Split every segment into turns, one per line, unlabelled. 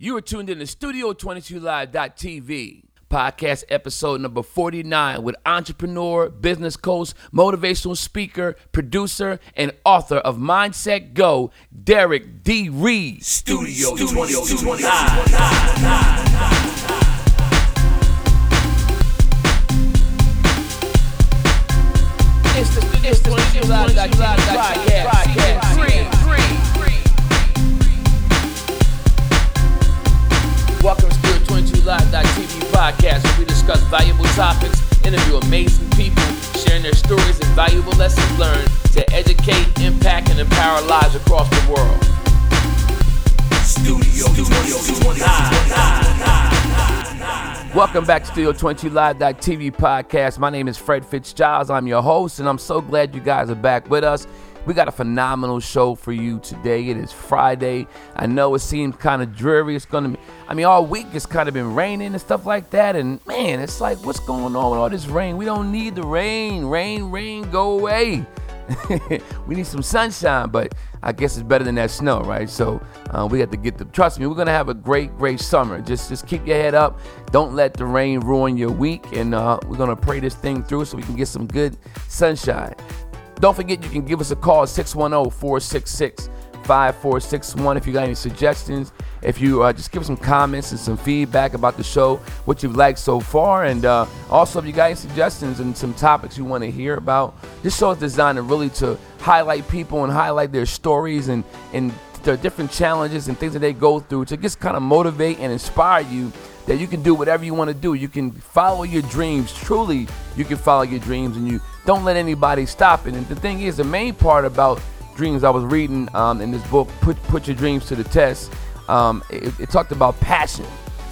You are tuned in to Studio22Live.tv, podcast episode number 49 with entrepreneur, business coach, motivational speaker, producer, and author of Mindset Go, Derrick D. Reed. Studio 22 Live. It's the, it's the 22 Live.tv valuable topics, interview amazing people, sharing their stories and valuable lessons learned to educate, impact, and empower lives across the world. Studio 22 Welcome back to Studio 22 Live.tv podcast. My name is Fred Fitzgiles. I'm your host, and I'm so glad you guys are back with us. We got a phenomenal show for you today. It is Friday. I know it seems kind of dreary. It's going to be, I mean, all week it's kind of been raining and stuff like that. And man, it's like, what's going on with all this rain? We don't need the rain. Rain, rain, go away. we need some sunshine, but I guess it's better than that snow, right? So uh, we have to get the. Trust me, we're gonna have a great, great summer. Just, just keep your head up. Don't let the rain ruin your week, and uh, we're gonna pray this thing through so we can get some good sunshine. Don't forget, you can give us a call 610 466 5461 if you got any suggestions. If you uh, just give us some comments and some feedback about the show, what you've liked so far, and uh, also if you got any suggestions and some topics you want to hear about. This show is designed to really to highlight people and highlight their stories and and their different challenges and things that they go through to just kind of motivate and inspire you that you can do whatever you want to do. You can follow your dreams. Truly, you can follow your dreams, and you don't let anybody stop it. And the thing is, the main part about dreams I was reading um, in this book, Put Put Your Dreams to the Test. Um, it, it, talked about passion,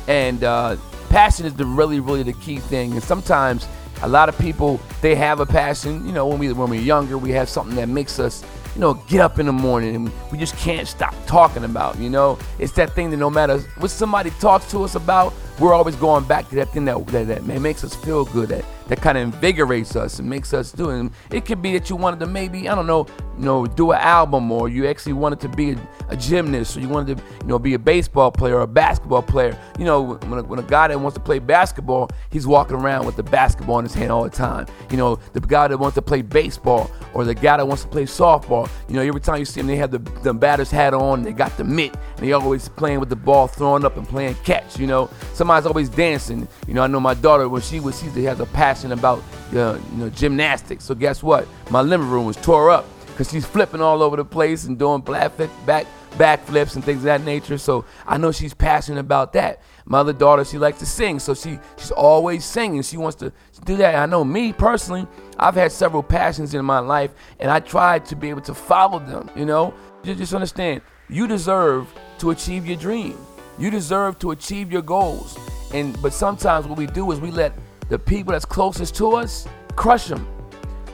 and uh, passion is the really, really the key thing. And sometimes a lot of people they have a passion. You know, when we when we're younger, we have something that makes us you know, get up in the morning and we just can't stop talking about, you know? It's that thing that no matter what somebody talks to us about, we're always going back to that thing that, that, that makes us feel good, that, that kind of invigorates us and makes us do it. It could be that you wanted to maybe, I don't know, you know, do an album or you actually wanted to be a, a gymnast or you wanted to, you know, be a baseball player or a basketball player. You know, when a, when a guy that wants to play basketball, he's walking around with the basketball in his hand all the time. You know, the guy that wants to play baseball or the guy that wants to play softball, you know, every time you see them, they have the, the batter's hat on, they got the mitt, and they always playing with the ball, throwing up and playing catch, you know. Somebody's always dancing. You know, I know my daughter, when she was, she has a passion about, uh, you know, gymnastics. So guess what? My living room was tore up because she's flipping all over the place and doing back, back backflips and things of that nature. So I know she's passionate about that. My other daughter, she likes to sing, so she she's always singing. She wants to do that. I know me personally, I've had several passions in my life, and I tried to be able to follow them. You know, just understand. You deserve to achieve your dream. You deserve to achieve your goals. And but sometimes what we do is we let the people that's closest to us crush them.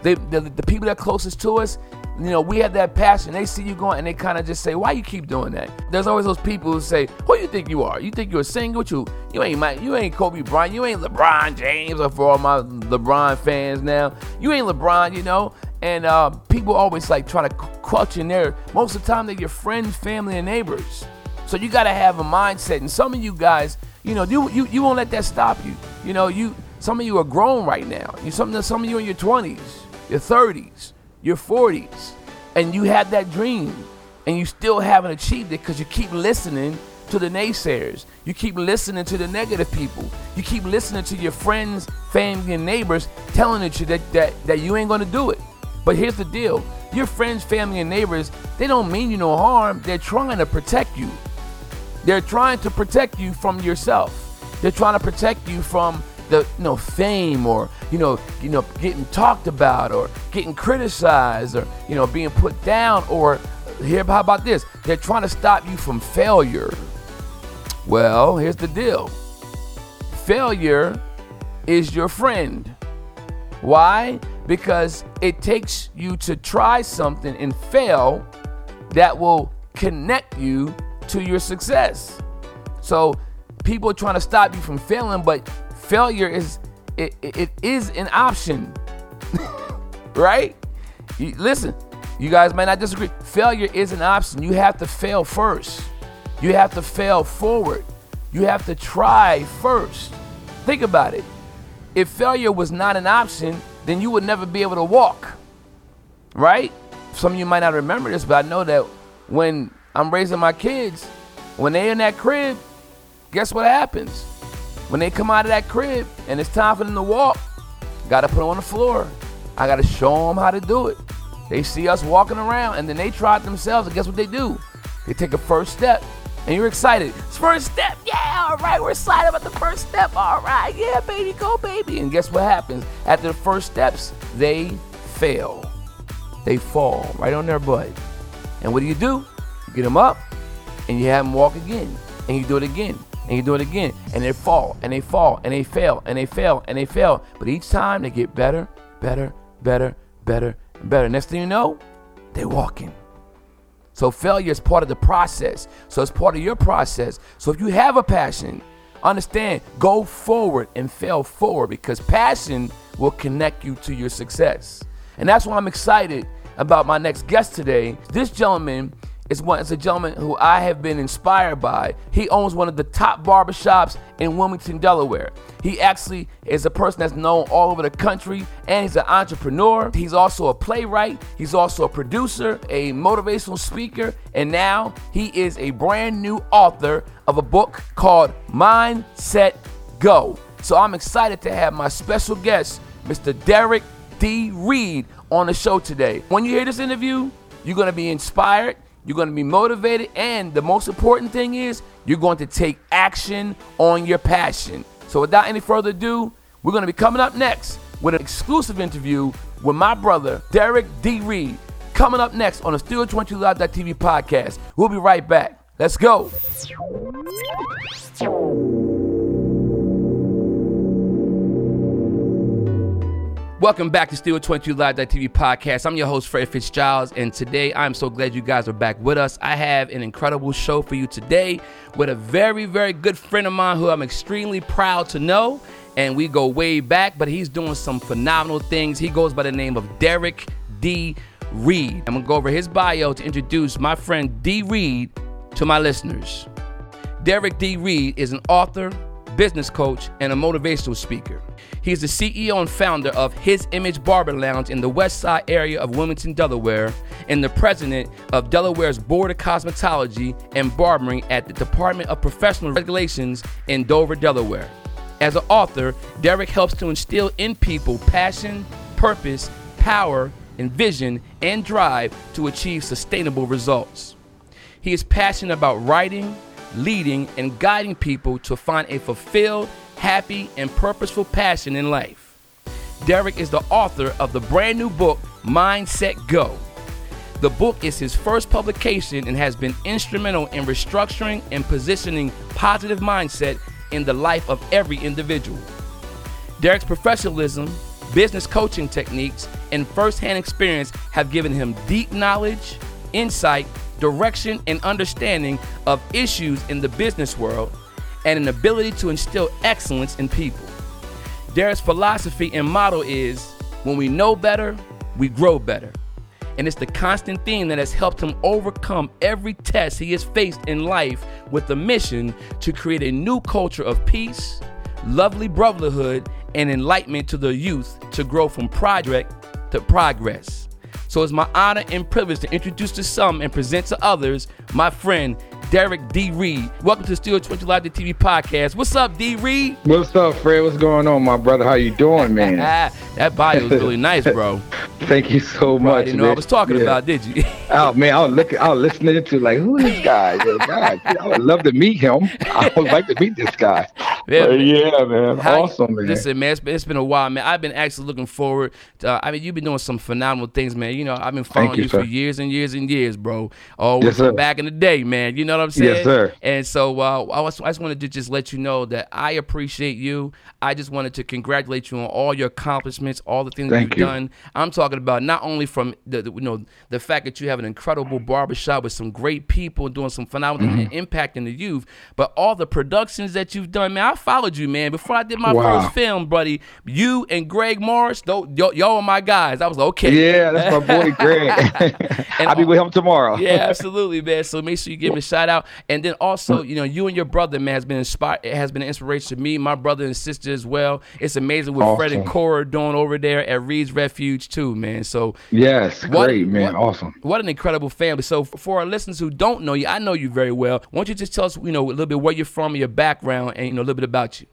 They, the, the people that closest to us, you know, we have that passion. They see you going and they kind of just say, "Why you keep doing that?" There's always those people who say, "Who you think you are? You think you're a singer? You you ain't my, you ain't Kobe Bryant. You ain't LeBron James." Or for all my LeBron fans now, you ain't LeBron. You know. And uh, people always like try to clutch in there. Most of the time, they're your friends, family, and neighbors. So you got to have a mindset. And some of you guys, you know, you, you you won't let that stop you. You know, you some of you are grown right now. You some some of you in your 20s, your 30s your 40s, and you had that dream, and you still haven't achieved it because you keep listening to the naysayers. You keep listening to the negative people. You keep listening to your friends, family, and neighbors telling you that, that, that you ain't gonna do it. But here's the deal your friends, family, and neighbors, they don't mean you no harm. They're trying to protect you. They're trying to protect you from yourself. They're trying to protect you from the you know fame or you know you know getting talked about or getting criticized or you know being put down or here how about this? They're trying to stop you from failure. Well here's the deal. Failure is your friend. Why? Because it takes you to try something and fail that will connect you to your success so people are trying to stop you from failing but failure is it, it, it is an option right you, listen you guys might not disagree failure is an option you have to fail first You have to fail forward. You have to try first. Think about it. If failure was not an option, then you would never be able to walk. Right? Some of you might not remember this, but I know that when I'm raising my kids, when they're in that crib, guess what happens? When they come out of that crib and it's time for them to walk, gotta put them on the floor. I gotta show them how to do it. They see us walking around and then they try it themselves, and guess what they do? They take a first step. And you're excited. First step. Yeah, all right. We're excited about the first step. All right. Yeah, baby, go, baby. And guess what happens? After the first steps, they fail. They fall right on their butt. And what do you do? You get them up and you have them walk again. And you do it again. And you do it again. And they fall and they fall and they fail and they fail and they fail. But each time they get better, better, better, better, and better. Next thing you know, they're walking. So failure is part of the process. So it's part of your process. So if you have a passion, understand, go forward and fail forward because passion will connect you to your success. And that's why I'm excited about my next guest today. This gentleman is one is a gentleman who I have been inspired by. He owns one of the top barbershops in Wilmington, Delaware. He actually is a person that's known all over the country and he's an entrepreneur. He's also a playwright, he's also a producer, a motivational speaker, and now he is a brand new author of a book called Mindset Go. So I'm excited to have my special guest, Mr. Derrick D. Reed, on the show today. When you hear this interview, you're going to be inspired you're going to be motivated, and the most important thing is you're going to take action on your passion. So, without any further ado, we're going to be coming up next with an exclusive interview with my brother, Derrick D. Reed, coming up next on the Studio 22 Live.tv podcast. We'll be right back. Let's go. Welcome back to Studio 22 Live.tv podcast. I'm your host, Fred Fitzgiles, and today I'm so glad you guys are back with us. I have an incredible show for you today with a very, very good friend of mine who I'm extremely proud to know. And we go way back, but he's doing some phenomenal things. He goes by the name of Derrick D. Reed. I'm gonna go over his bio to introduce my friend D. Reed to my listeners. Derrick D. Reed is an author, business coach, and a motivational speaker. He is the CEO and founder of His Image Barber Lounge in the West Side area of Wilmington, Delaware, and the president of Delaware's Board of Cosmetology and Barbering at the Department of Professional Regulations in Dover, Delaware. As an author, Derrick helps to instill in people passion, purpose, power, and vision and drive to achieve sustainable results. He is passionate about writing, leading, and guiding people to find a fulfilled happy, and purposeful passion in life. Derrick is the author of the brand new book, Mindset Go. The book is his first publication and has been instrumental in restructuring and positioning positive mindset in the life of every individual. Derrick's professionalism, business coaching techniques, and firsthand experience have given him deep knowledge, insight, direction, and understanding of issues in the business world and an ability to instill excellence in people. Derrick's philosophy and motto is when we know better, we grow better. And it's the constant theme that has helped him overcome every test he has faced in life with the mission to create a new culture of peace, lovely brotherhood, and enlightenment to the youth to grow from project to progress. So it's my honor and privilege to introduce to some and present to others my friend Derrick D. Reed. Welcome to Studio 22 Live TV podcast. What's up, D. Reed?
What's up, Fred? What's going on, my brother? How you doing, man?
that bio is really nice, bro.
Thank you so much.
You know man. I was talking yeah. about, did you?
oh man, I was looking, I was listening to like, who is this guy? God, I would love to meet him. I would like to meet this guy. Yeah, man. yeah, man. How, awesome, man.
Listen, man, it's been, it's been a while, man. I've been actually looking forward. To, uh, I mean, you've been doing some phenomenal things, man. You know, I've been following you, you for years and years and years, bro. Oh, yes, back in the day, man. You know what I'm saying?
Yes, sir.
And so uh, I, was, I just wanted to just let you know that I appreciate you. I just wanted to congratulate you on all your accomplishments, all the things
Thank
you've
you.
done. I'm talking about not only from the, the, you know the fact that you have an incredible barbershop with some great people doing some phenomenal mm-hmm. impact in the youth, but all the productions that you've done. Man, I followed you, man. Before I did my wow. first film, buddy, you and Greg Morris, y'all, y'all are my guys. I was like, okay.
Yeah, that's my boy Greg. and, I'll be with him tomorrow.
yeah, absolutely, man. So make sure you give him a shout out. And then also, mm. you know, you and your brother, man, has been inspired. It has been an inspiration to me, my brother and sister as well. It's amazing what awesome. Fred and Cora doing over there at Reed's Refuge too, man. So
yes, what, great, man,
what,
awesome.
What an incredible family. So for our listeners who don't know you, I know you very well. Why don't you just tell us, you know, a little bit where you're from, your background, and you know, a little bit about you.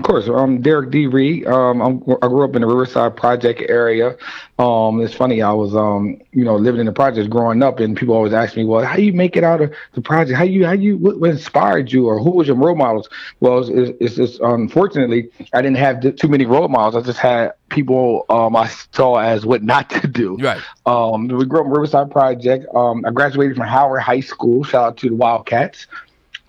Of course, I'm Derrick D. Reed. Um, i grew up in the Riverside Project area. Um, it's funny, I was, um, you know, living in the projects growing up, and people always ask me, "Well, how you make it out of the project? How you, how you, what, what inspired you, or who was your role models?" Well, it's, it's, it's just unfortunately, I didn't have too many role models. I just had people um, I saw as what not to do.
Right.
Um, we grew up in Riverside Project. Um, I graduated from Howard High School. Shout out to the Wildcats.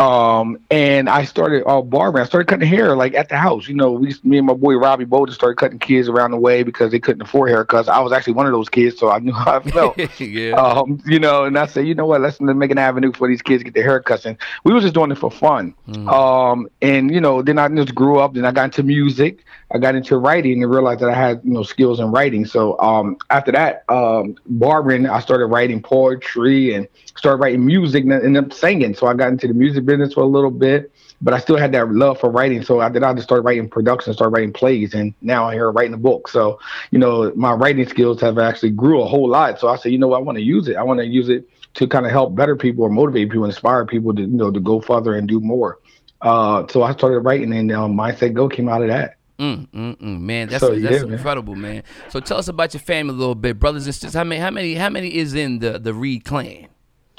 Um, and I started uh, barbering. I started cutting hair like at the house. You know, we, me and my boy Robbie Bolden started cutting kids around the way because they couldn't afford haircuts. I was actually one of those kids, so I knew how I felt.
yeah.
Um, you know, and I said, you know what, let's make an avenue for these kids to get their haircuts. And we were just doing it for fun. Mm. Um, and you know, then I just grew up. Then I got into music. I got into writing and realized that I had you know skills in writing. So um, after that, um, barbering, I started writing poetry and started writing music and ended up singing. So I got into the music business for a little bit, but I still had that love for writing. So I did. I just started writing production, started writing plays, and now I'm here writing a book. So you know, my writing skills have actually grew a whole lot. So I said, you know, what? I want to use it. I want to use it to kind of help better people or motivate people, inspire people to you know to go further and do more. Uh, so I started writing, and um, Mindset Go came out of that.
Mm, mm, mm. Man, that's so, that's yeah, incredible, man. man. So tell us about your family a little bit, brothers and sisters. How many how many how many is in the the Reed clan?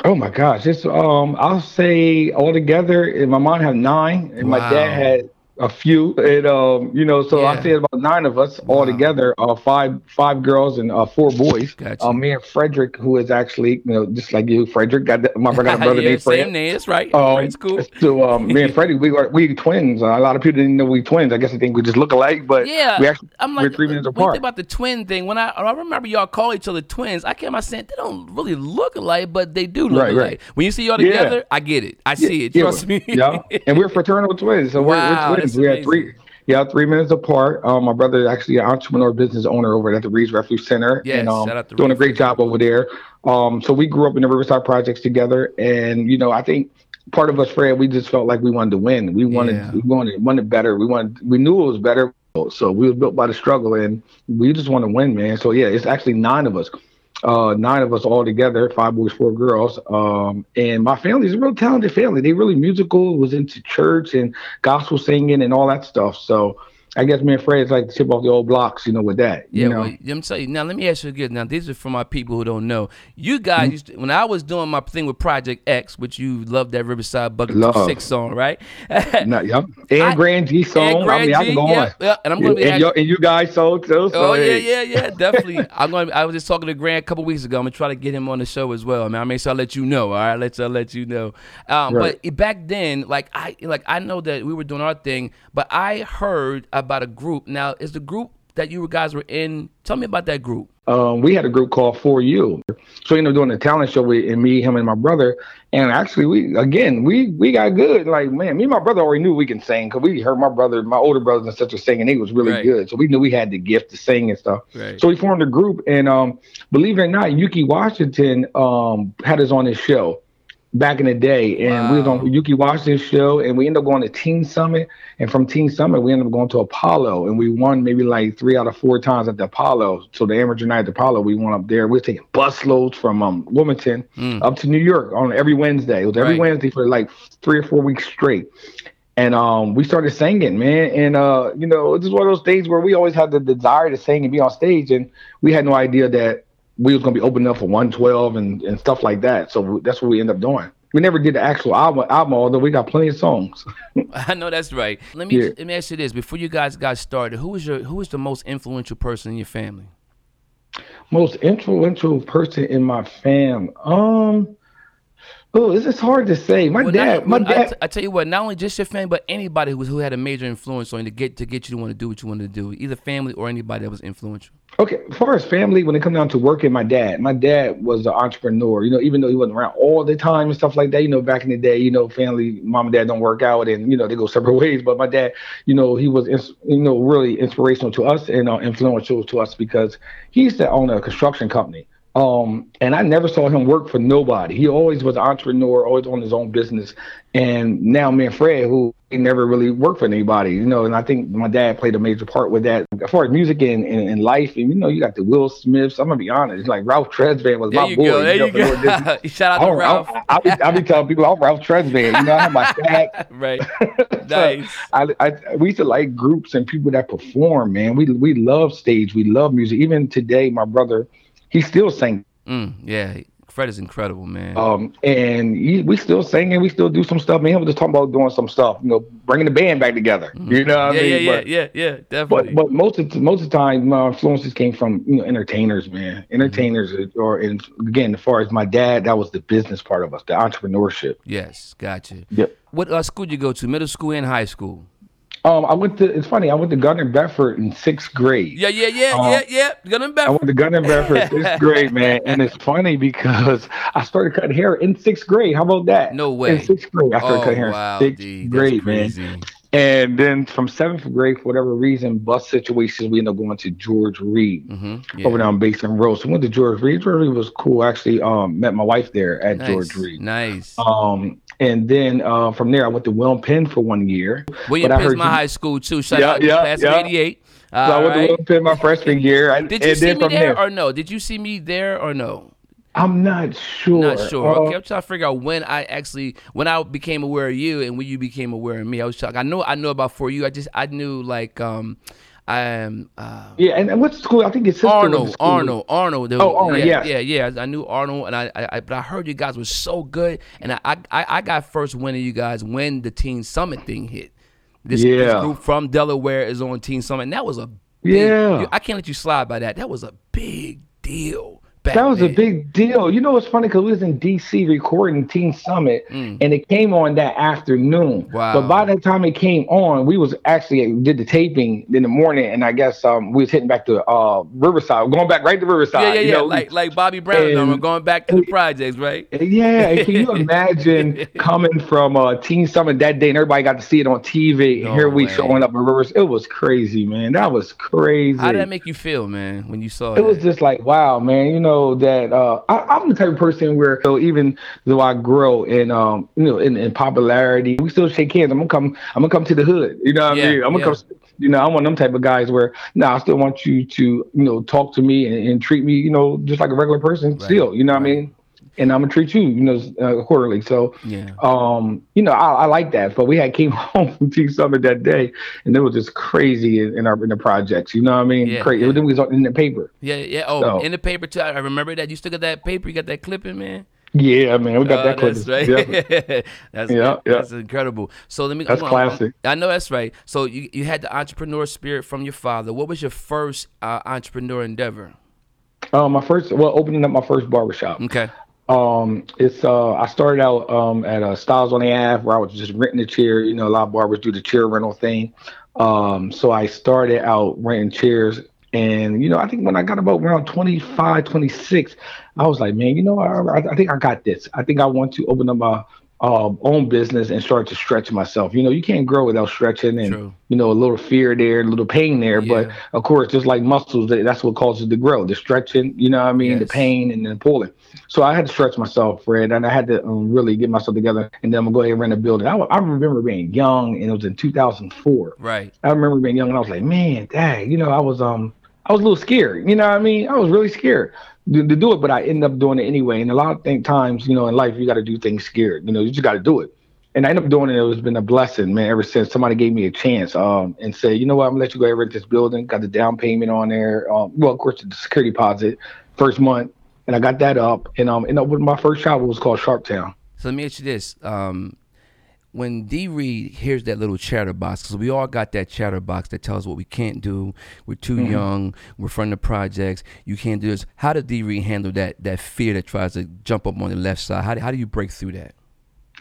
Oh my gosh, it's um I'll say altogether, my mom had nine, and wow. my dad had a few, and um, you know, so yeah. I say about nine of us wow. all together, uh, five five girls and uh, four boys. Gotcha. Um, me and Frederick, who is actually, you know, just like you, Frederick got the, my brother, brother
yeah,
named
Fred. Same name, that's right.
Um, cool. So um, me and Freddie, we were we twins. Uh, a lot of people didn't know we twins. I guess they think we just look alike, but
yeah,
we actually
I'm like,
we're three minutes apart.
about the twin thing. When I I remember y'all call each other twins, I came out saying they don't really look alike, but they do look right, alike. Right. When you see y'all together, yeah. I get it. I see it. Trust me.
yeah, and we're fraternal twins, so wow, we're, we're twins. We had three yeah, three minutes apart. Um, my brother is actually an entrepreneur business owner over at the Reed's Refuge Center.
Yes,
and um,
doing
Reed. a great job over there. Um, so we grew up in the Riverside Projects together, and you know, I think part of us, Fred, we just felt like we wanted to win. We wanted, yeah. we wanted, wanted better. We wanted, we knew it was better. So we were built by the struggle, and we just want to win, man. So yeah, it's actually nine of us uh, nine of us all together, five boys, four girls. Um, and my family is a real talented family. They really musical, was into church and gospel singing and all that stuff. So I guess me and Fred's like to chip off the old blocks, you know, with that.
Yeah,
you know?
well, I'm telling you now. Let me ask you again. Now, these are for my people who don't know. You guys, mm-hmm. used to, when I was doing my thing with Project X, which you love that Riverside Bucket Love. Six song, right?
no, yep. And I, Grand G song. I mean, I can go
yeah, on. Yeah, and I'm going to be.
And, and, you guys so too. So
oh yeah, yeah, yeah, definitely. I'm going. I was just talking to Grant a couple weeks ago. I'm gonna try to get him on the show as well. I mean, so I make sure I let you know. All right, let you let you know. Um, right. But back then, like I like I know that we were doing our thing, but I heard about a group now is the group that you guys were in? Tell me about that group.
Um, we had a group called For You. So we ended up doing a talent show with and me, him, and my brother. And actually, we again we we got good. Like man, me and my brother already knew we can sing because we heard my brother, my older brothers and such a singing. He was really right. good, so we knew we had the gift to sing and stuff. Right. So we formed a group, and um, believe it or not, Ukee Washington um, had us on his show back in the day, and wow. we was on Ukee Washington's show, and we ended up going to Teen Summit, and from Teen Summit we ended up going to Apollo, and we won maybe like three out of four times at the Apollo. So the amateur night at the Apollo, we went up there. We were taking bus loads from um, Wilmington mm. up to New York on every Wednesday. It was every right. Wednesday for like three or four weeks straight. And um, we started singing, man. And uh, you know, it's just one of those things where we always had the desire to sing and be on stage, and we had no idea that we was gonna be opening up for 112 and, and stuff like that. So that's what we end up doing. We never did the actual album, album although we got plenty of songs.
I know that's right. Let me yeah. let me ask you this: Before you guys got started, who was your who was the most influential person in your family?
Most influential person in my fam, um, Oh, it's just hard to say. My
Well,
dad,
not-
my
well, I
dad.
t- I tell you what, not only just your family, but anybody who, who had a major influence on you to get to get you to want to do what you wanted to do, either family or anybody that was influential.
Okay, as far as family, when it comes down to working, my dad, my dad was an entrepreneur. You know, even though he wasn't around all the time and stuff like that. You know, back in the day, you know, family, mom and dad don't work out, and you know they go separate ways. But my dad, you know, he was, ins- you know, really inspirational to us and uh, influential to us because he used to own a construction company. Um, and I never saw him work for nobody. He always was an entrepreneur, always on his own business. And now me and Fred, who he never really worked for anybody, you know, and I think my dad played a major part with that. As far as music and, and, and life, and you know, you got the Will Smiths. I'm gonna be honest, like Ralph Tresvant was
There
my boy.
go. There
know,
you go. Shout out to Ralph.
I'll, I'll, be, I'll be telling people I'm Ralph Tresvant. You know, I have my stack.
right.
So,
Nice.
I, I we used to like groups and people that perform, man. We we love stage, we love music. Even today, my brother, he still sings.
Mm, yeah. Fred is incredible, man.
Um, and he, we still singing, we still do some stuff. Man, we're just talking about doing some stuff, you know, bringing the band back together. You know what
yeah,
I mean?
yeah, yeah,
But-
yeah, yeah, definitely.
But but most of most of the time, my influences came from you know entertainers, man. Entertainers, or and again, as far as my dad, that was the business part of us, the entrepreneurship.
yes, gotcha.
Yep.
What uh, school did you go to? Middle school and high school?
Um, I went to. It's funny. I went to Gunning Bedford in sixth grade.
Yeah, yeah, yeah,
Um,
yeah, yeah. Gonna
I
bet.
went to Gunning Bedford sixth grade, man, and it's funny because I started cutting hair in sixth grade. How about that?
No way.
In sixth grade, I started
Oh
cutting hair
wow,
in sixth
D,
grade, man.
crazy.
And then from seventh grade, for whatever reason, bus situations, we ended up going to George Read
Mm-hmm. Yeah.
over there on Basin Road. So we went to George Read. George Read was cool. Actually, um, met my wife there at
nice.
George Read.
Nice.
Um, and then uh, from there, I went to William Penn for one year.
William Penn's
heard
my
you-
high school too. Shout
Yeah,
out to
yeah,
class
yeah.
of '88.
So I went to William Penn my freshman year. I-
Did you see me
from
there or no? Did you see me there or no?
I'm not sure.
Not sure.
Uh,
okay, I'm trying to figure out when I actually when I became aware of you and when you became aware of me. I was shocked. I know I know about for you. I just I knew like um um uh
Yeah, and, and what school? I think it's
Arnold. Arnold, Arnold.
Oh, Arnold,
yeah,
yes.
yeah, yeah. I knew Arnold, and I, I, I, but I heard you guys were so good, and I, I, I got first wind of you guys when the Teen Summit thing hit. This, this group from Delaware is on Teen Summit, and that was a big,
Yeah.
I can't let you slide by that. That was a big deal. Back
That was a big deal. You know, it's funny because we was in D.C. recording Teen Summit,
Mm.
and it came on that afternoon.
Wow.
But by the time it came on, we was actually did the taping in the morning, and I guess um we was hitting back to uh Riverside, going back right to Riverside.
Yeah, yeah,
you
yeah.
know?
like like Bobby Brown. and going back to the projects, right?
Yeah, can you imagine coming from uh, Teen Summit that day and everybody got to see it on TV?
No
and here we showing up in Rivers. It was crazy, man. That was crazy.
How did that make you feel, man, when you saw
it It
was
just like wow man you know that uh I, i'm the type of person where so even though i grow in um you know in, in popularity we still shake hands. I'm gonna come i'm gonna come to the hood. You know what
Yeah,
i mean? I'm gonna
yeah.
come you know i'm one of them type of guys where no i still want you to you know talk to me and, and treat me you know just like a regular person
Right,
still. You know what
right.
i mean and i'm gonna treat you you know uh, accordingly so
Yeah.
um, you know, I, I like that. But we had came home from Teen Summit that day, and it was just crazy in, in our in the projects. You know what I mean?
Yeah,
crazy.
yeah.
It was in the paper.
Yeah, yeah. Oh,
So-
in the paper too. I remember that. You still got that paper. You got that clipping, man.
Yeah, man, we got
Oh,
that clip.
That's right.
Yeah.
that's
Yeah, yeah.
that's incredible. So let me.
That's
I'm
classic.
I know that's right. So you you had the entrepreneur spirit from your father. What was your first uh, entrepreneur endeavor?
Um, my first, well, opening up my first barbershop.
Okay.
Um, it's uh, I started out um at uh, Styles on the Ave where I was just renting a chair. You know, a lot of barbers do the chair rental thing. Um, so I started out renting chairs, and you know, I think when I got about around 25, 26, I was like, man, you know, I, I think I got this. I think I want to open up my uh, own business and start to stretch myself. You know, you can't grow without stretching, and
True.
you know, a little fear there, a little pain there. But of course, just like muscles, that's what causes the grow, the stretching. You know what I mean? The pain and the pulling. So I had to stretch myself, Fred, and I had to um, really get myself together. And then I'm gonna go ahead and rent a building. I, I remember being young, and it was in 2004.
Right.
I remember being young, and I was like, man, dang, you know, I was um, I was a little scared. You know what I mean? I was really scared to, do it, but I ended up doing it anyway. And a lot of times, you know, in life, you got to do things scared. You know, you just got to do it. And I ended up doing it. It's been a blessing, man. Ever since somebody gave me a chance, um, and said, you know what, I'm gonna let you go rent this building. Got the down payment on there. Um, well, of course, the security deposit first month, and I got that up. And um, and with my first it was called Sharptown.
So let me ask you this: um, when D Reed hears that little chatterbox, because we all got that chatterbox that tells us what we can't do. We're too
Mm-hmm.
young. We're from the projects. You can't do this. How did D Reed handle that that fear that tries to jump up on the left side? How do, how do you break through that?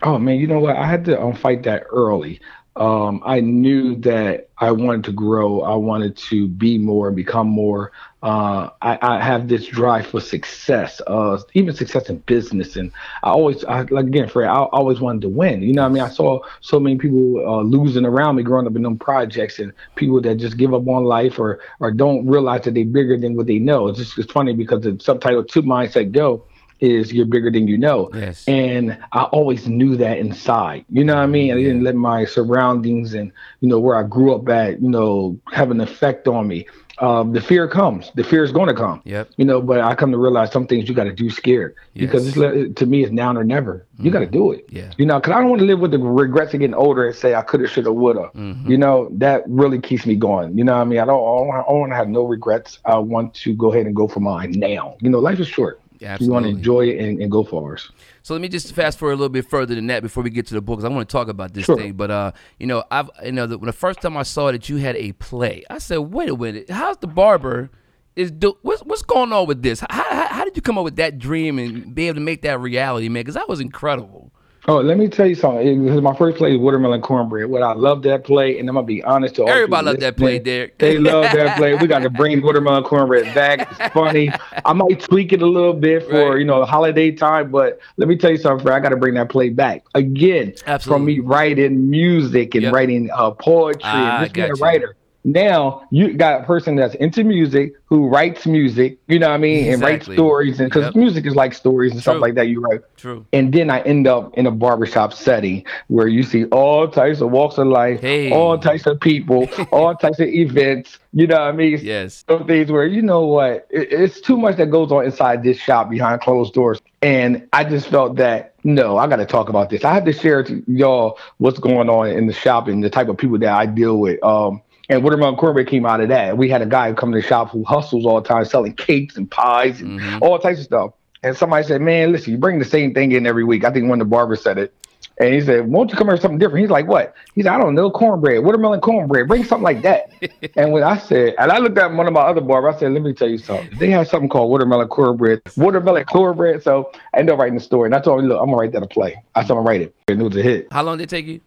Oh man, you know what? I had to um, fight that early. Um, I knew that I wanted to grow. I wanted to be more and become more. Uh, I, I have this drive for success, uh, even success in business. And I always, I, like again, Fred, I always wanted to win. You know, I mean, I saw so many people uh, losing around me growing up in them projects, and people that just give up on life or or don't realize that they're bigger than what they know. It's just it's funny because the subtitle to Mindset Go is you're bigger than you know.
Yes.
And I always knew that inside. You know what I mean? I didn't let my surroundings and you know where I grew up at, you know, have an effect on me. Um, the fear comes. The fear is going to come.
Yep.
You know, but I come to realize some things you got to do scared because
Yes. Mm-hmm.
it's to me it's now or never. You got to do it.
Yeah.
You know, because I don't want to live with the regrets of getting older and say I could have, should have, would have.
Mm-hmm.
You know, that really keeps me going. You know what I mean? I don't. I don't, want to have no regrets. I want to go ahead and go for mine now. You know, life is short.
Yeah,
You want to enjoy it and, and go for ours.
So let me just fast forward a little bit further than that before we get to the book, because I want to talk about this
Sure.
thing. But uh, you know, I've you know the, when the first time I saw that you had a play, I said, wait a minute, how's the barber? Is do what's what's going on with this? How, how, how did you come up with that dream and be able to make that reality, man? Because that was incredible.
Oh, let me tell you something. It was my first play is watermelon cornbread. What I love that play, and I'm gonna be honest to all
Everybody loved that play, Derrick.
They love that play. We got to bring watermelon cornbread back. It's funny. I might tweak it a little bit for
Right.
you know the holiday time, but let me tell you something. Fred, I got to bring that play back again. From me writing music and
Yep.
writing uh, poetry
Ah,
and just being a writer. Now you got a person that's into music who writes music. You know what I mean, and writes stories, and because
Yep.
music is like stories and
True.
stuff like that. You write.
True.
And then I end up in a barbershop setting where you see all types of walks of life,
Hey.
all types of people, all types of events. You know what I mean?
Yes.
Some things where, you know what, it, it's too much that goes on inside this shop behind closed doors. And I just felt that, no, I got to talk about this. I have to share to y'all what's going on in the shop and the type of people that I deal with. Um, and Watermelon Cornbread came out of that. We had a guy come to the shop who hustles all the time, selling cakes and pies and
Mhm.
all types of stuff. And somebody said, "Man, listen, you bring the same thing in every week." I think one of the barbers said it, and he said, "Won't you come here with something different?" He's like, "What?" He said, "I don't know, cornbread, watermelon cornbread. Bring something like that." and when I said, and I looked at one of my other barbers, I said, "Let me tell you something. They have something called watermelon cornbread, watermelon cornbread." So I ended up writing the story, and I told him, "Look, I'm gonna write that a play." I said, "I'm gonna write it," and it was a hit.
How long did it take you?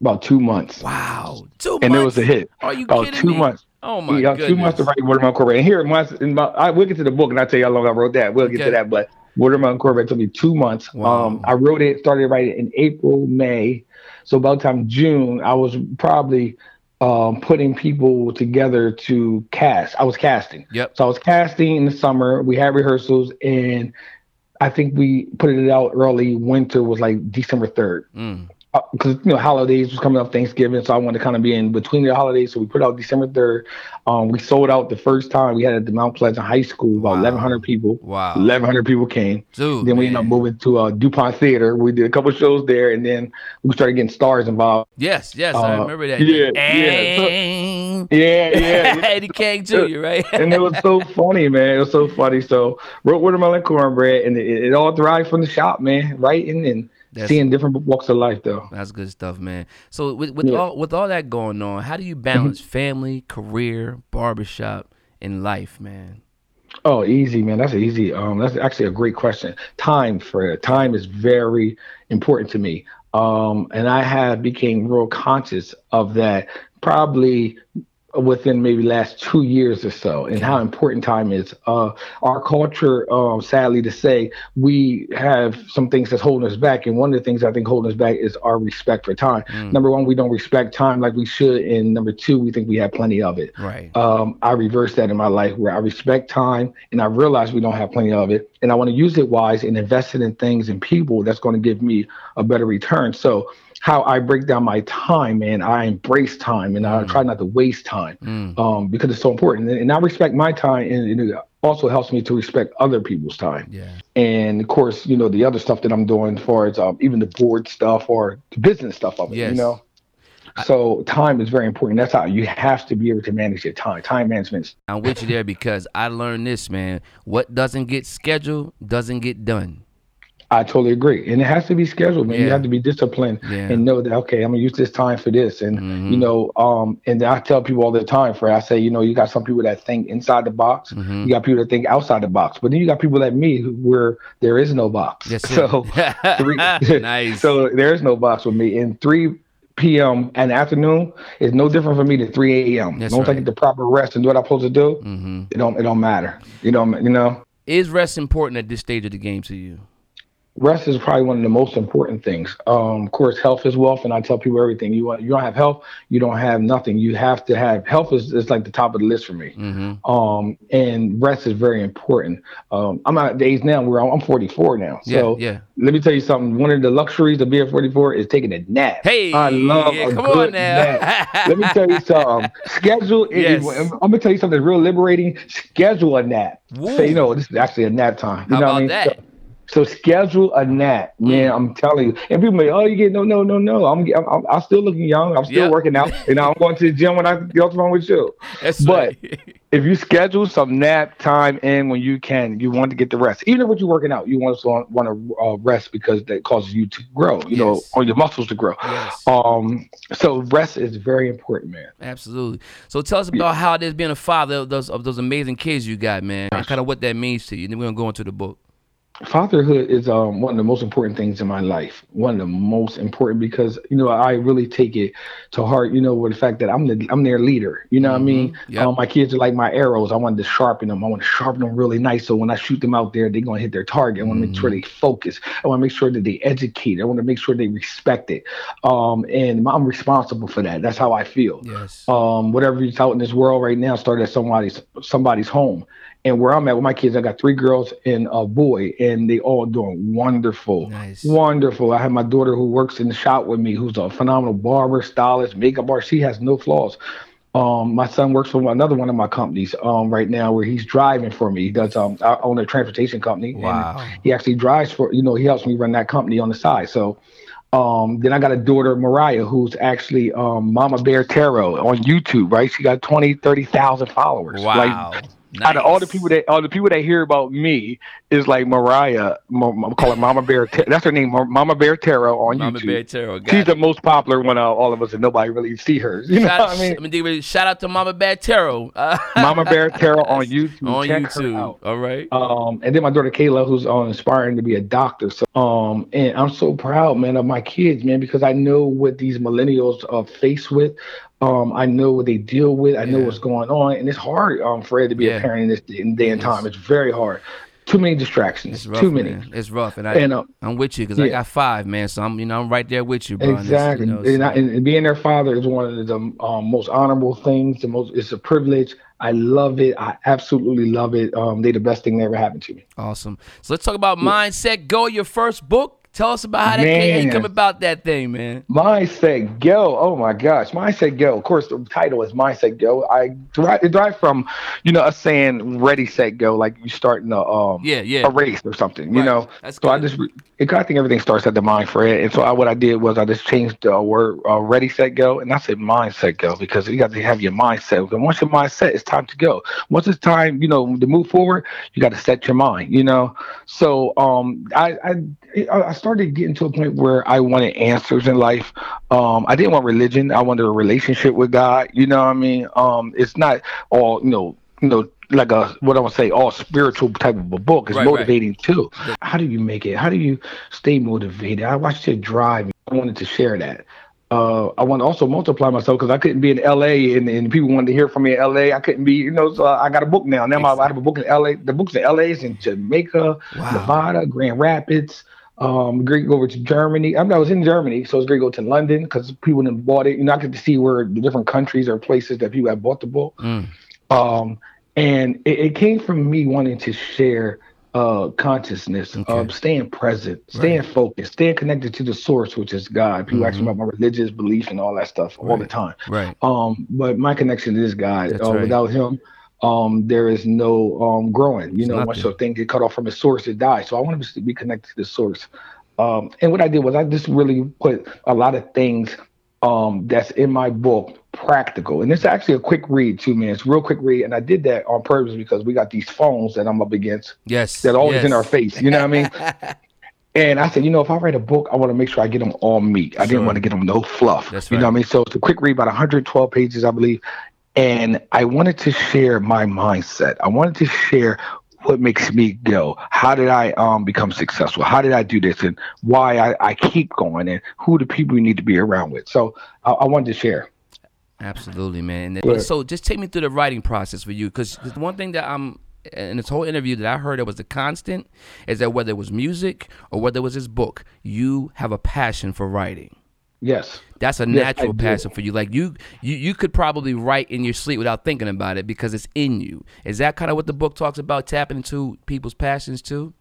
About two months,
Wow. Two
and
months.
And it was a hit.
Are you
About
kidding
two
me?
months.
Oh my
yeah,
goodness.
two months to write Watermelon Cornbread. And here, in my, in my, I, we'll get to the book, and I'll tell you how long I wrote that. We'll get
Okay.
to that, but Watermelon Cornbread took me two months.
Wow.
Um, I wrote it, started writing it in April, May. So about the time June, I was probably um, putting people together to cast. I was casting.
Yep.
So I was casting in the summer. We had rehearsals, and I think we put it out early. Winter was like December third
Mm.
Uh, because you know holidays was coming up, Thanksgiving, so I wanted to kind of be in between the holidays. So we put out December third. Um, we sold out the first time we had at the Mount Pleasant High School, about
Wow.
1,100 people.
Wow.
1,100 people came.
Dude.
then we ended up moving to uh, Dupont Theater. We did a couple shows there, and then we started getting stars involved.
Yes, yes, I
Uh,
remember that.
yeah, yeah, so-
And
Yeah, yeah.
Eddie King Jr., right?
and it was so funny, man. It was so funny. So wrote watermelon cornbread, and it, it all derived from the shop, man. Writing and
That's-
seeing different walks of life, though.
That's good stuff, man. So with with
Yeah.
all with all that going on, how do you balance family, career, barbershop, and life, man?
Oh, easy, man. That's easy. Um, that's actually a great question. Time, Fred. Time is very important to me. Um, and I have became real conscious of that probably within maybe last two years or so and how important time is uh our culture um sadly to say we have some things that's holding us back and one of the things i think holding us back is our respect for time
Mm.
number one we don't respect time like we should and number two we think we have plenty of it
Right.
um, I reversed that in my life where I respect time and I realize we don't have plenty of it. And I want to use it wise and invest it in things and people that's going to give me a better return. So, how I break down my time, man, I embrace time and I
Mm.
try not to waste time
Mm.
um, because it's so important. And I respect my time and, and it also helps me to respect other people's time.
Yeah.
And of course, you know, the other stuff that I'm doing as far as um, even the board stuff or the business stuff of it,
Yes.
you know. So time is very important. That's how you have to be able to manage your time. Time management
I'm with you there because I learned this, man. What doesn't get scheduled doesn't get done.
I totally agree, and it has to be scheduled, man. You have to be disciplined
Yeah.
and know that okay, I'm gonna use this time for this, and
Mhm.
you know, um, and I tell people all the time, Fred. I say, you know, you got some people that think inside the box,
Mhm.
you got people that think outside the box, but then you got people like me who, where there is no box.
Yes,
so three,
nice.
so there is no box with me. And 3 p.m. and afternoon is no different for me than 3 a.m.
That's
As long as I
right.
get the proper rest and do what I'm supposed to do,
hmm
it don't it don't matter. You know, you know.
Is rest important at this stage of the game to you?
Rest is probably one of the most important things. Um, of course, health is wealth, and I tell people everything. You want, you don't have health, you don't have nothing. You have to have health is, is like the top of the list for me.
hmm
Um, and rest is very important. Um, I'm at the age now where I'm, I'm 44 now.
Yeah,
So
yeah.
let me tell you something. One of the luxuries of being 44 is taking a nap.
Hey,
I love
yeah,
a
come
good
on now.
nap. Let me tell you something. Schedule.
Yes.
I'm gonna tell you something real liberating. Schedule a nap.
Woo.
Say, you know, this is actually a nap time. You
How
know
about
what I mean?
that?
So, so schedule a nap, man. I'm telling you. And people may, oh, you get no, no, no, no. I'm, I'm, I'm still looking young. I'm still
Yep.
working out. You know, I'm going to the gym when I get phone with you.
That's
But-
right.
If you schedule some nap time in when you can, you want to get the rest. Even if you're working out, you want to want to uh, rest because that causes you to grow. You know, or your muscles to grow.
yes.
Um, so rest is very important, man.
Absolutely. So tell us about how it is being a father of those of those amazing kids you got, man, and kind of what that means to you. And then we're gonna go into the book.
Fatherhood is um, one of the most important things in my life. One of the most important because you know I really take it to heart. You know, with the fact that I'm the I'm their leader. You know what I mean?
Mhm. Yep.
Um, my kids are like my arrows. I want to sharpen them. I want to sharpen them really nice. So when I shoot them out there, they're gonna hit their target. I want to make sure they focus. I want to make sure that they educate. I want to make sure they respect it. Um, and I'm responsible for that. That's how I feel.
Yes.
um, whatever is out in this world right now started at somebody's somebody's home. And where I'm at with my kids, I got three girls and a boy, and they all doing wonderful,
Nice.
wonderful. I have my daughter who works in the shop with me, who's a phenomenal barber, stylist, makeup artist. She has no flaws. Um, my son works for another one of my companies um, right now, where he's driving for me. He does um, I own a transportation company. and
Wow.
he actually drives for you know he helps me run that company on the side. So um, then I got a daughter, Mariah, who's actually um, Mama Bear Tarot on YouTube, right? She got 20, 30,000 followers. Like,
Wow.
out of all the people that all the people that hear about me is like Mariah. I'm calling Mama Bear. That's her name, Mama Bear Tarot on
Mama
YouTube.
Bear Tarot.
She's
it.
the most popular one out of all of us, and nobody really see her. You know
Shout,
what I mean?
I mean, shout out to Mama Bear Tarot.
Mama Bear Tarot on YouTube.
on
Check
YouTube. All right.
Um, and then my daughter Kayla, who's uh, inspiring to be a doctor. So, um, and I'm so proud, man, of my kids, man, because I know what these millennials are faced with. Um, I know what they deal with. I know what's going on, and it's hard, um, for it to be
Yeah.
a parent in this day and day and time. It's very hard. Too many distractions.
Rough,
Too many.
man. It's rough, and I,
And uh,
I'm with you because I got five, man. So I'm, you know, I'm right there with you, bro.
exactly.
You know,
and, I, and being their father is one of the um, most honorable things. The most. It's a privilege. I love it. I absolutely love it. Um, they the best thing that ever happened to me.
Awesome. So let's talk about Mindset Go, your first book. Tell us about how that came,
Man.
come about that thing, man.
Mindset Go. Oh my gosh, Mindset Go. Of course, the title is Mindset Go. I derive it derived from, you know, us saying Ready Set Go, like you starting a um
Yeah, yeah.
a race or something. You
Right.
know.
That's
so I just it, I think everything starts at the mind for it. And so I, what I did was I just changed the word uh, Ready Set Go, and I said Mindset Go because you got to have your mindset. And once your mindset, it's time to go. Once it's time, you know, to move forward, you got to set your mind. You know. So um, I I I started getting to a point where I wanted answers in life. Um, I didn't want religion. I wanted a relationship with God. You know what I mean? Um, it's not all you know. You know, like a what I want to say, all spiritual type of a book. It's
Right, right.
motivating too. How do you make it? How do you stay motivated? I watched it drive. I wanted to share that. Uh, I want to also multiply myself because I couldn't be in LA and, and people wanted to hear from me in LA. I couldn't be, you know, so I got a book now. Now my, I have a book in LA. The book's in LA, is in Jamaica,
Wow.
Nevada, Grand Rapids. Um, great to go over to Germany. I, mean, I was in Germany, so it's great to go to London because people have bought it. You know, I get to see where the different countries or places that people have bought the book.
Mm.
Um, and it, it came from me wanting to share uh, consciousness
Okay.
of staying present, staying focused, staying connected to the source, which is God. People ask me
Mhm.
about my religious belief and all that stuff all the time.
Right.
Um, but my connection is God.
That's
Uh,
right.
Without Him, um, there is no um, growing. You
It's
know, once your thing get cut off from its source, it dies. So I want to be connected to the source. Um, and what I did was I just really put a lot of things um, that's in my book practical. And it's actually a quick read, two minutes, real quick read. And I did that on purpose because we got these phones that I'm up against
Yes.
that always in our face. You know what I mean? And I said, you know, if I write a book, I want to make sure I get them all meat. I
Sure.
didn't want to get them no fluff.
That's
You know what I mean? So it's a quick read, about 112 pages, I believe. And I wanted to share my mindset. I wanted to share what makes me go. How did I um become successful? How did I do this? And why I, I keep going and who the people you need to be around with. So I, I wanted to share.
Absolutely, man. And
Yeah.
So just take me through the writing process for you, because the one thing that I'm in this whole interview that I heard that was the constant is that whether it was music or whether it was his book, you have a passion for writing.
Yes.
That's a
Yes,
natural passion for you. Like you, you, you could probably write in your sleep without thinking about it because it's in you. Is that kind of what the book talks about? Tapping into people's passions too.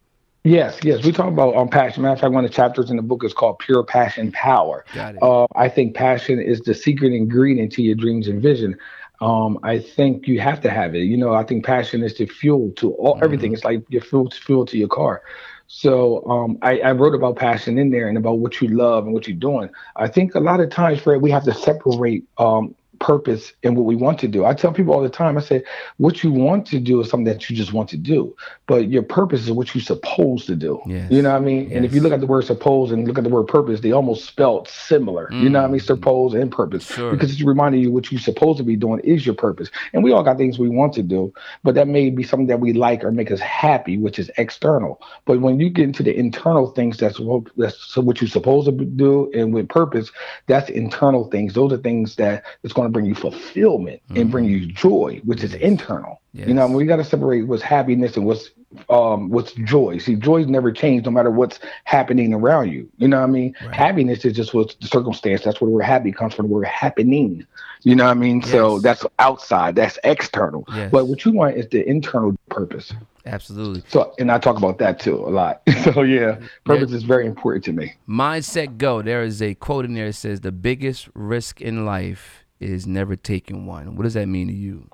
Yes, yes. We talk about um, passion. Matter of fact, one of the chapters in the book is called Pure Passion Power.
Got it.
Uh, I think passion is the secret ingredient to your dreams and vision. Um, I think you have to have it. You know, I think passion is the fuel to all everything. It's like your fuel, fuel to your car. So um, I, I wrote about passion in there and about what you love and what you're doing. I think a lot of times, Fred, we have to separate um, purpose and what we want to do. I tell people all the time, I say, what you want to do is something that you just want to do, but your purpose is what you're supposed to do.
Yes.
You know what I mean? And if you look at the word suppose and look at the word purpose, they almost spelled similar. You know what I mean? Suppose and purpose.
Mm. Sure.
Because it's reminding you what you're supposed to be doing is your purpose. And we all got things we want to do, but that may be something that we like or make us happy, which is external. But when you get into the internal things, that's what that's what you're supposed to do, and with purpose, that's internal things. Those are things that it's going to bring you fulfillment and bring you joy, which is internal. You know,
Yes.
we got to separate what's happiness and what's um what's joy. See, joy's never changed no matter what's happening around you. You know what I mean?
Right.
Happiness is just what's the circumstance. That's where we're happy comes from. We're happening. You know what I mean? So that's outside. That's external.
Yes.
But what you want is the internal purpose.
Absolutely.
So, and I talk about that too a lot. so yeah, purpose is very important to me.
Mindset go. There is a quote in there that says the biggest risk in life is never taking one. What does that mean to you?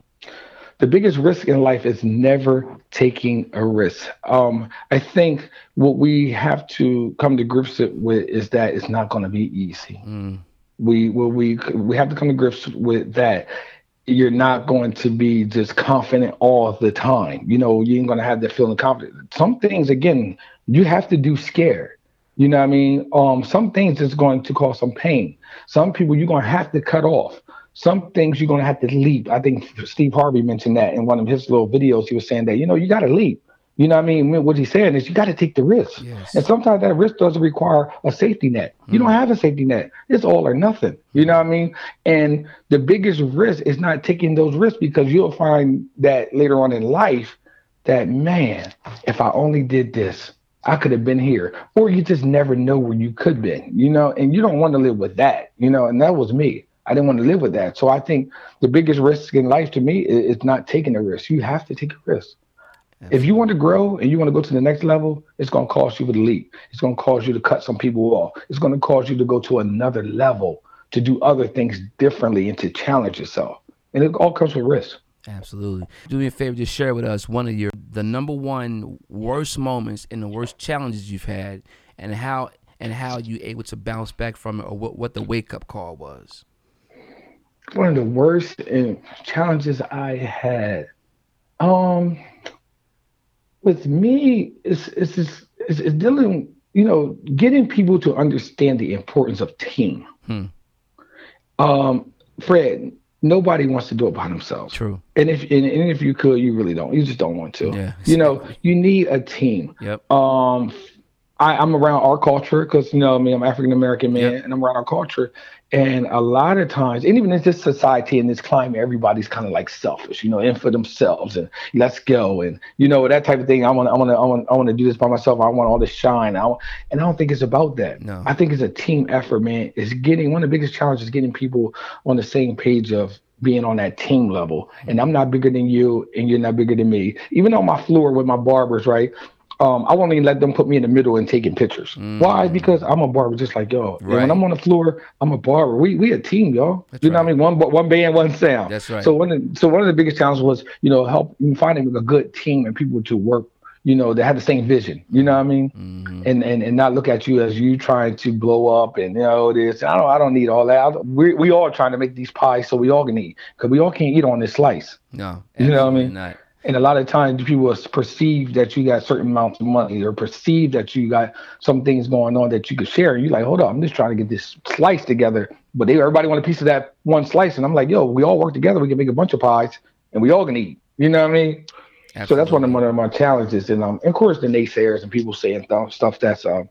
the biggest risk in life is never taking a risk. Um, I think what we have to come to grips with is that it's not going to be easy.
Mm,
We well, we we have to come to grips with that. You're not going to be just confident all the time. You know, you ain't going to have that feeling confident. Some things, again, you have to do scared. You know what I mean? Um, some things is going to cause some pain. Some people you're going to have to cut off. Some things you're going to have to leap. I think Steve Harvey mentioned that in one of his little videos. He was saying that, you know, you got to leap. You know what I mean? What he's saying is you got to take the risk.
Yes.
And sometimes that risk doesn't require a safety net. You don't have a safety net. It's all or nothing. You know what I mean? And the biggest risk is not taking those risks because you'll find that later on in life that, man, if I only did this, I could have been here. Or you just never know where you could be, you know, and you don't want to live with that, you know, and that was me. I didn't want to live with that. So I think the biggest risk in life to me is, not taking a risk. You have to take a risk. If you want to grow and you want to go to the next level, it's going to cost you to leap. It's going to cause you to cut some people off. It's going to cause you to go to another level, to do other things differently and to challenge yourself. And it all comes with risk.
Absolutely. Do me a favor, just share with us one of your the number one worst moments and the worst challenges you've had, and how and how you able to bounce back from it, or what what the wake up call was.
One of the worst and challenges I had, um, with me, is is is is is dealing, you know, getting people to understand the importance of team.
Hmm.
Um, Fred, nobody wants to do it by themselves.
True.
And if and, and if you could, you really don't. You just don't want to.
Yeah,
You know, you need a team.
Yep.
Um, I, I'm around our culture because you know, I mean, I'm African American man,
Yep.
and I'm around our culture. And a lot of times, and even in this society in this climate, everybody's kind of like selfish, you know, in for themselves and let's go and you know that type of thing. I want, I want to, I want, I want to do this by myself. I want all this shine. I want, and I don't think it's about that.
No.
I think it's a team effort, man. It's getting one of the biggest challenges is getting people on the same page of being on that team level. And I'm not bigger than you, and you're not bigger than me. Even on my floor with my barbers, right? Um, I won't even let them put me in the middle and taking pictures. Why? Because I'm a barber just like y'all.
Right.
when I'm on the floor, I'm a barber. We we a team, y'all.
That's
you know
right.
what I mean? One one band, one sound.
That's right.
So one of, so one of the biggest challenges was, you know, help finding a good team and people to work, you know, that had the same vision. You know what I mean?
Mhm.
and, and and not look at you as you trying to blow up and you know this. I don't I don't need all that. I, we we all trying to make these pies so we all can eat because we all can't eat on this slice.
No.
You know what I mean?
Not.
And a lot of times people perceive that you got certain amounts of money or perceive that you got some things going on that you could share. And you're like, hold on, I'm just trying to get this slice together. But they everybody want a piece of that one slice. And I'm like, yo, we all work together. We can make a bunch of pies and we all can eat. You know what I mean? Absolutely. So that's one of, one of my challenges. And um, of course, the naysayers and people saying th- stuff that's um,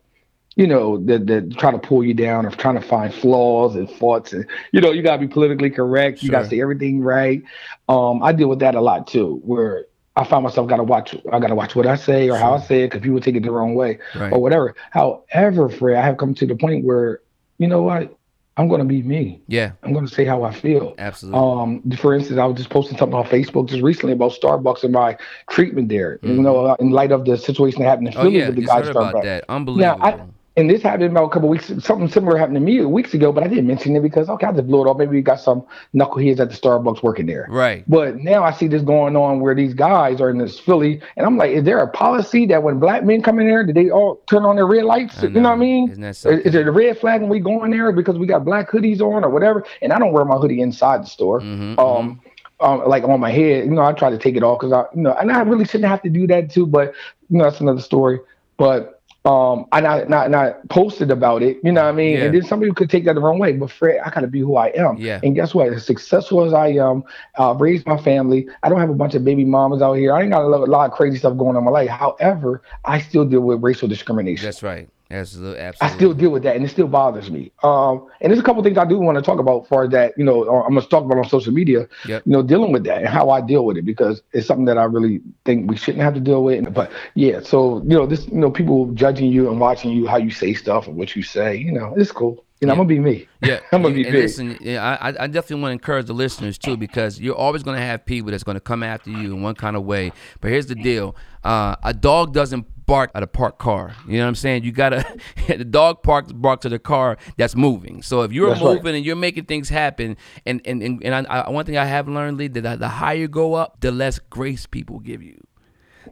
you know, that that try to pull you down or trying to find flaws and faults and you know, you gotta be politically correct, sure. you gotta say everything right. Um, I deal with that a lot too, where I find myself gotta watch I gotta watch what I say or sure. how I say it because people take it the wrong way right. or whatever. However, Fred, I have come to the point where, you know what, I'm gonna be me.
Yeah.
I'm gonna say how I feel.
Absolutely.
Um, for instance, I was just posting something on Facebook just recently about Starbucks and my treatment there. Mm-hmm. You know, in light of the situation that happened in Philly oh, yeah. with the guys Starbucks. About
that. Unbelievable. Now, I,
and this happened about a couple weeks. Something similar happened to me weeks ago, but I didn't mention it because okay, I just blew it off. Maybe we got some knuckleheads at the Starbucks working there.
Right.
But now I see this going on where these guys are in this Philly, and I'm like, is there a policy that when black men come in there, do they all turn on their red lights? Know. You know what I mean? Isn't that is there the red flag when we go in there because we got black hoodies on or whatever? And I don't wear my hoodie inside the store. Mm-hmm, um. Mm-hmm. Um, like on my head, you know, I try to take it off because I, you know, and I really shouldn't have to do that too, but you know, that's another story. But um, I not not not posted about it, you know what I mean? Yeah. And then somebody could take that the wrong way. But Fred, I gotta be who I am.
Yeah.
And guess what? As successful as I am, uh, raised my family. I don't have a bunch of baby mamas out here. I ain't got a lot of crazy stuff going on in my life. However, I still deal with racial discrimination.
That's right. Absolutely,
absolutely. I still deal with that, and it still bothers me. Um, and there's a couple things I do want to talk about for that. You know, uh, I'm gonna talk about on social media.
Yep.
You know, dealing with that and how I deal with it because it's something that I really think we shouldn't have to deal with. But yeah, so you know, this you know, people judging you and watching you how you say stuff and what you say. You know, it's cool. You know, yeah. I'm gonna be me.
Yeah,
I'm gonna
be
and
big. Listen, yeah, I, I definitely want to encourage the listeners too because you're always gonna have people that's gonna come after you in one kind of way. But here's the deal: uh, a dog doesn't bark at a parked car. You know what I'm saying? You gotta the dog parks bark to the car that's moving. So if you're that's moving right. and you're making things happen, and and and, and I, I, one thing I have learned, Lee, that the higher you go up, the less grace people give you.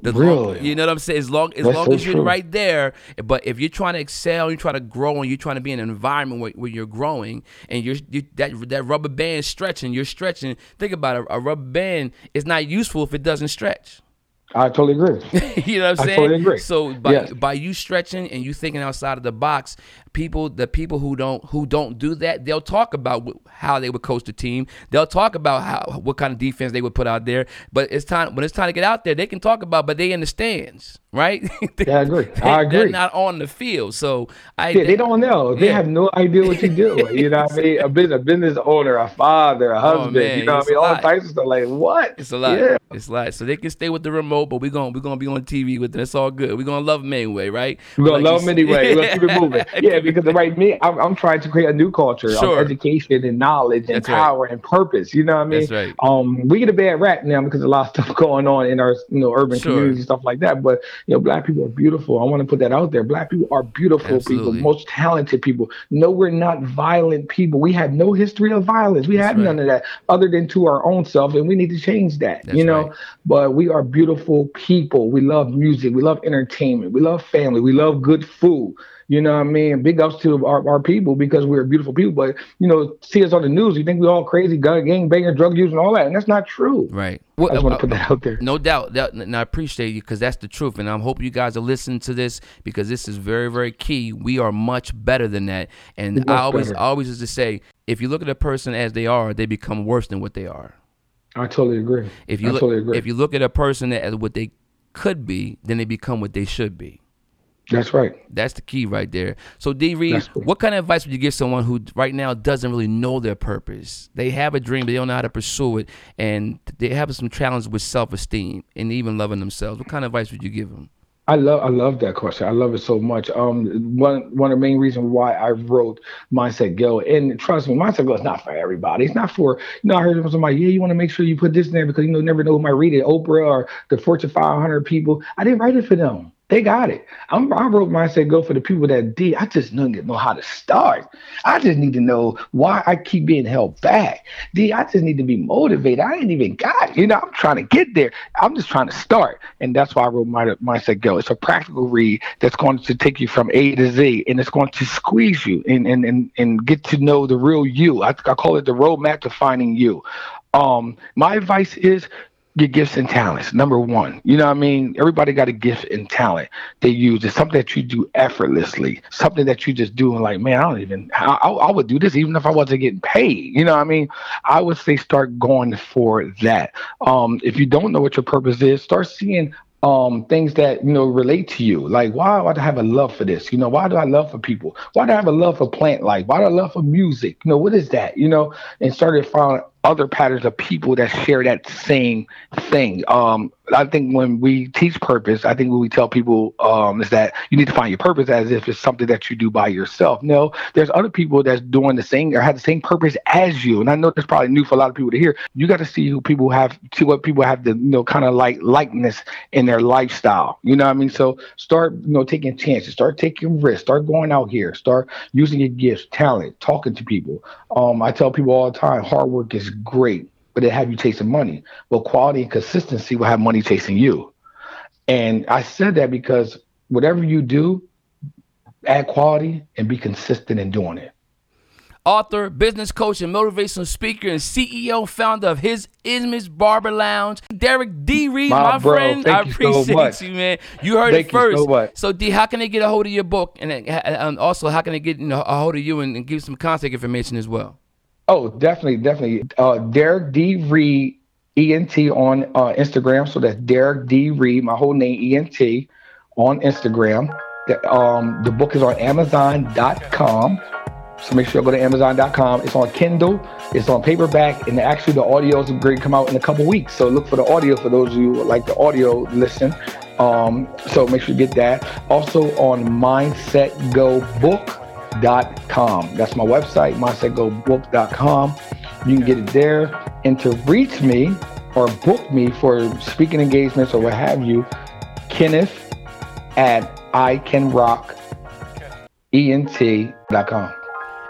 The
really? Long,
you know what I'm saying? As long as That's long so as you're true. right there, but if you're trying to excel, you're trying to grow, and you're trying to be in an environment where, where you're growing, and you're you, that that rubber band stretching, you're stretching. Think about it. A rubber band is not useful if it doesn't stretch.
I totally agree.
you know what I'm saying?
I totally agree.
So by yes. by you stretching and you thinking outside of the box, people the people who don't who don't do that, they'll talk about how they would coach the team. They'll talk about how what kind of defense they would put out there. But it's time when it's time to get out there, they can talk about, but they in the stands right?
yeah, I agree. I agree.
They're not on the field, so I.
Yeah, they don't know. They have no idea what you do. you know what I mean? A business, a business owner, a father, a oh, husband. Oh, you know what I mean? All types of stuff. Like what?
It's a lot. Yeah. It's a lot. So they can stay with the remote, but we're gonna we're gonna be on TV with them. It's all good. We're gonna love them anyway, right?
We're gonna like love them anyway. We're gonna keep it moving. Yeah, because right me, I'm, I'm trying to create a new culture sure. of education and knowledge and That's power right. and purpose. You know what I mean?
That's right.
Um, we get a bad rap now because a lot of stuff going on in our you know urban sure. communities stuff like that. But you know, black people are beautiful. I want to put that out there. Black people are beautiful Absolutely. people, most talented people. No, we're not violent people. We have no history of violence. We That's have right. none of that other than to our own self, and we need to change that. That's you know, right. but we are beautiful people. We love music. We love entertainment. We love family. We love good food. You know what I mean? Big ups to our, our people because we're beautiful people. But, you know, see us on the news, you think we all crazy, gun, gang banger, drug use, and all that. And that's not true.
Right.
Well, I just want to put that out there.
No doubt. That, and I appreciate you because that's the truth. And I hope you guys are listening to this because this is very, very key. We are much better than that. And I always, better. always used to say, if you look at a person as they are, they become worse than what they are.
I totally agree.
If you
I
look,
totally agree.
If you look at a person as what they could be, then they become what they should be.
That's right.
That's the key right there. So D Reed, what kind of advice would you give someone who right now doesn't really know their purpose? They have a dream, but they don't know how to pursue it, and they have some challenge with self esteem and even loving themselves. What kind of advice would you give them?
I love I love that question. I love it so much. Um, one one of the main reasons why I wrote Mindset Go, and trust me, Mindset Go is not for everybody. It's not for you know. I heard somebody, yeah, you want to make sure you put this in there because you know never know who might read it, Oprah or the Fortune 500 people. I didn't write it for them. They got it. I'm, I wrote Mindset Go for the people that did. I just don't know how to start. I just need to know why I keep being held back. D, I just need to be motivated. I ain't even got it. You know, I'm trying to get there. I'm just trying to start. And that's why I wrote my mindset go. It's a practical read that's going to take you from A to Z and it's going to squeeze you and and and, and get to know the real you. I, I call it the roadmap to finding you. Um, my advice is your gifts and talents. Number one, you know what I mean? Everybody got a gift and talent they use. It's something that you do effortlessly, something that you just do and like, man, I don't even, I, I would do this even if I wasn't getting paid. You know what I mean? I would say start going for that. Um, if you don't know what your purpose is, start seeing um things that you know relate to you like why do i have a love for this you know why do i love for people why do i have a love for plant life why do i love for music you know what is that you know and started finding other patterns of people that share that same thing. Um, I think when we teach purpose, I think when we tell people um, is that you need to find your purpose as if it's something that you do by yourself. No, there's other people that's doing the same or have the same purpose as you. And I know that's probably new for a lot of people to hear. You got to see who people have, see what people have the, you know, kind of like likeness in their lifestyle. You know what I mean? So start, you know, taking chances, start taking risks, start going out here, start using your gifts, talent, talking to people. Um, I tell people all the time, hard work is great, but it have you chasing money. But quality and consistency will have money chasing you. And I said that because whatever you do, add quality and be consistent in doing it.
Author, business coach, and motivational speaker, and CEO, founder of his Ismus Barber Lounge, Derrick D. Reed, my, my bro, friend. I appreciate you, you, man. You heard thank it first. So, so, D, how can they get a hold of your book, and, and also how can they get you know, a hold of you and, and give some contact information as well?
Oh, definitely, definitely. Uh, Derrick D. Reed, ENT on uh, Instagram. So that's Derrick D. Reed, my whole name, ENT, on Instagram. The, um, the book is on Amazon.com. So make sure you go to Amazon.com. It's on Kindle, it's on paperback, and actually the audio is going to come out in a couple weeks. So look for the audio for those of you who like the audio listen. Um, so make sure you get that. Also on Mindset Go Book mindsetgobook.com. That's my website, mindsetgobook.com. You can get it there. And to reach me or book me for speaking engagements or what have you, Kenneth at I Can Rock icanrockent.com.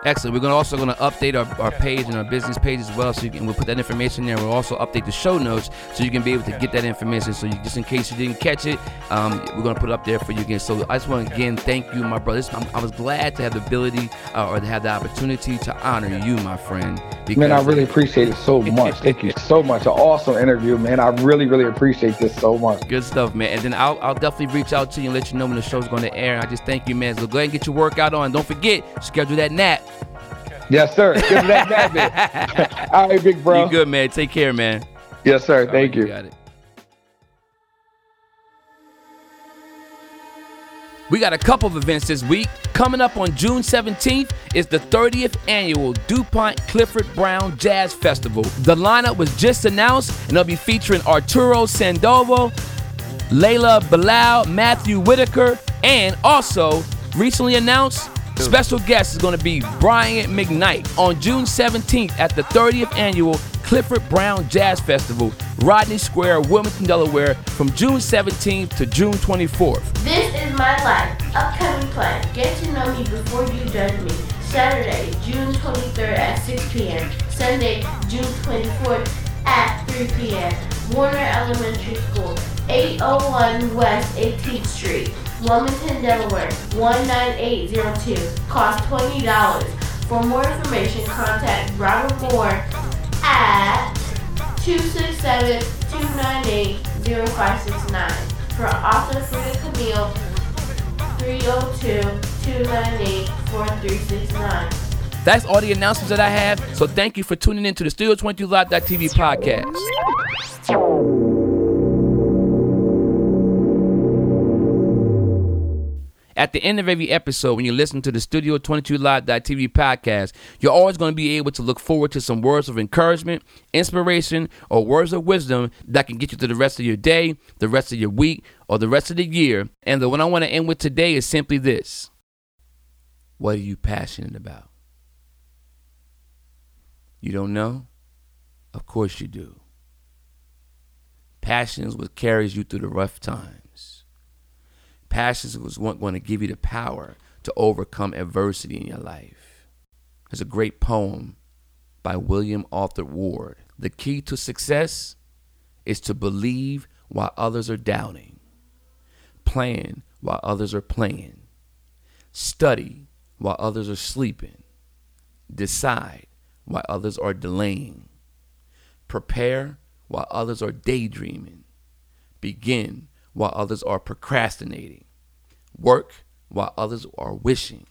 Excellent. We're gonna also going to update our, our page and our business page as well, so you can we'll put that information there. We'll also update the show notes so you can be able to get that information. So you, just in case you didn't catch it, um, we're gonna put it up there for you again. So I just want to again thank you, my brother. I was glad to have the ability uh, or to have the opportunity to honor you, my friend.
Man, I really appreciate it so much. thank you so much. An awesome interview, man. I really, really appreciate this so much.
Good stuff, man. And then I'll, I'll definitely reach out to you and let you know when the show's going to air. And I just thank you, man. So go ahead and get your workout on. Don't forget, schedule that nap.
Yes, sir. Give that All right, big bro.
You good, man. Take care, man.
Yes, sir. All thank right, you. Got it.
We got a couple of events this week. Coming up on June 17th is the 30th annual DuPont Clifford Brown Jazz Festival. The lineup was just announced and they'll be featuring Arturo Sandoval, Layla Bilal, Matthew Whitaker, and also recently announced Special guest is going to be Brian McKnight on June 17th at the 30th annual Clifford Brown Jazz Festival, Rodney Square, Wilmington, Delaware, from June 17th to June 24th.
This is my life. Upcoming plan. Get to know me before you judge me. Saturday, June 23rd at 6 p.m. Sunday, June 24th at 3 p.m. Warner Elementary School, 801 West 18th Street. Wilmington, Delaware 19802. Cost $20. For more information, contact Robert Moore at 267-298-0569. For author Frida Camille, 302-298-4369.
That's all the announcements that I have. So thank you for tuning in to the Studio 22 Live.tv podcast. At the end of every episode, when you listen to the Studio 22 Live.tv podcast, you're always going to be able to look forward to some words of encouragement, inspiration, or words of wisdom that can get you through the rest of your day, the rest of your week, or the rest of the year. And the one I want to end with today is simply this What are you passionate about? You don't know? Of course you do. Passion is what carries you through the rough times. Passion was going to give you the power to overcome adversity in your life. There's a great poem by William Arthur Ward. The key to success is to believe while others are doubting, plan while others are playing, study while others are sleeping, decide while others are delaying, prepare while others are daydreaming. Begin while others are procrastinating. Work while others are wishing.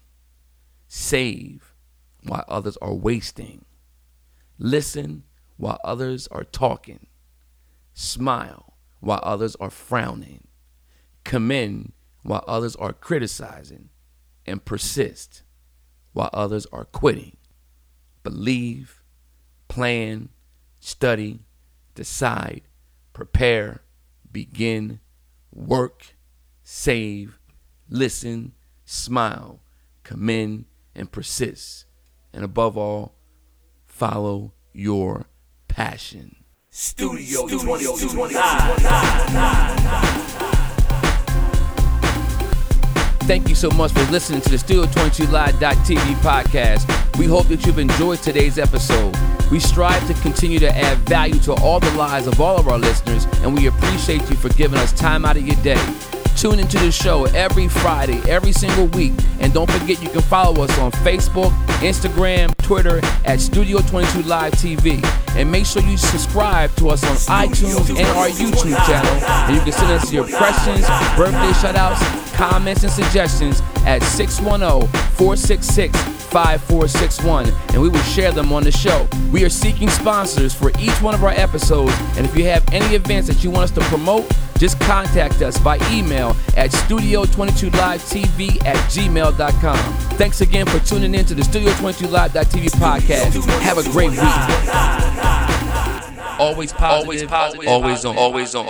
Save while others are wasting. Listen while others are talking. Smile while others are frowning. Commend while others are criticizing. And persist while others are quitting. Believe, plan, study, decide, prepare, begin, work, save, listen, smile, commend, and persist. And above all, follow your passion.
Studio, Studio 20,
Thank you so much for listening to the Studio 22 Live.tv podcast. We hope that you've enjoyed today's episode. We strive to continue to add value to all the lives of all of our listeners, and we appreciate you for giving us time out of your day. Tune into the show every Friday, every single week. And don't forget you can follow us on Facebook, Instagram, Twitter at Studio 22 Live TV. And make sure you subscribe to us on iTunes and our YouTube channel. And you can send us your questions, birthday shoutouts, comments, and suggestions at 610 466 5461 and we will share them on the show. We are seeking sponsors for each one of our episodes, and if you have any events that you want us to promote, just contact us by email at studio22livetv at gmail.com. Thanks again for tuning in to the Studio 22 Live.tv podcast. Have a great week. Always positive, always, positive, always on, always on.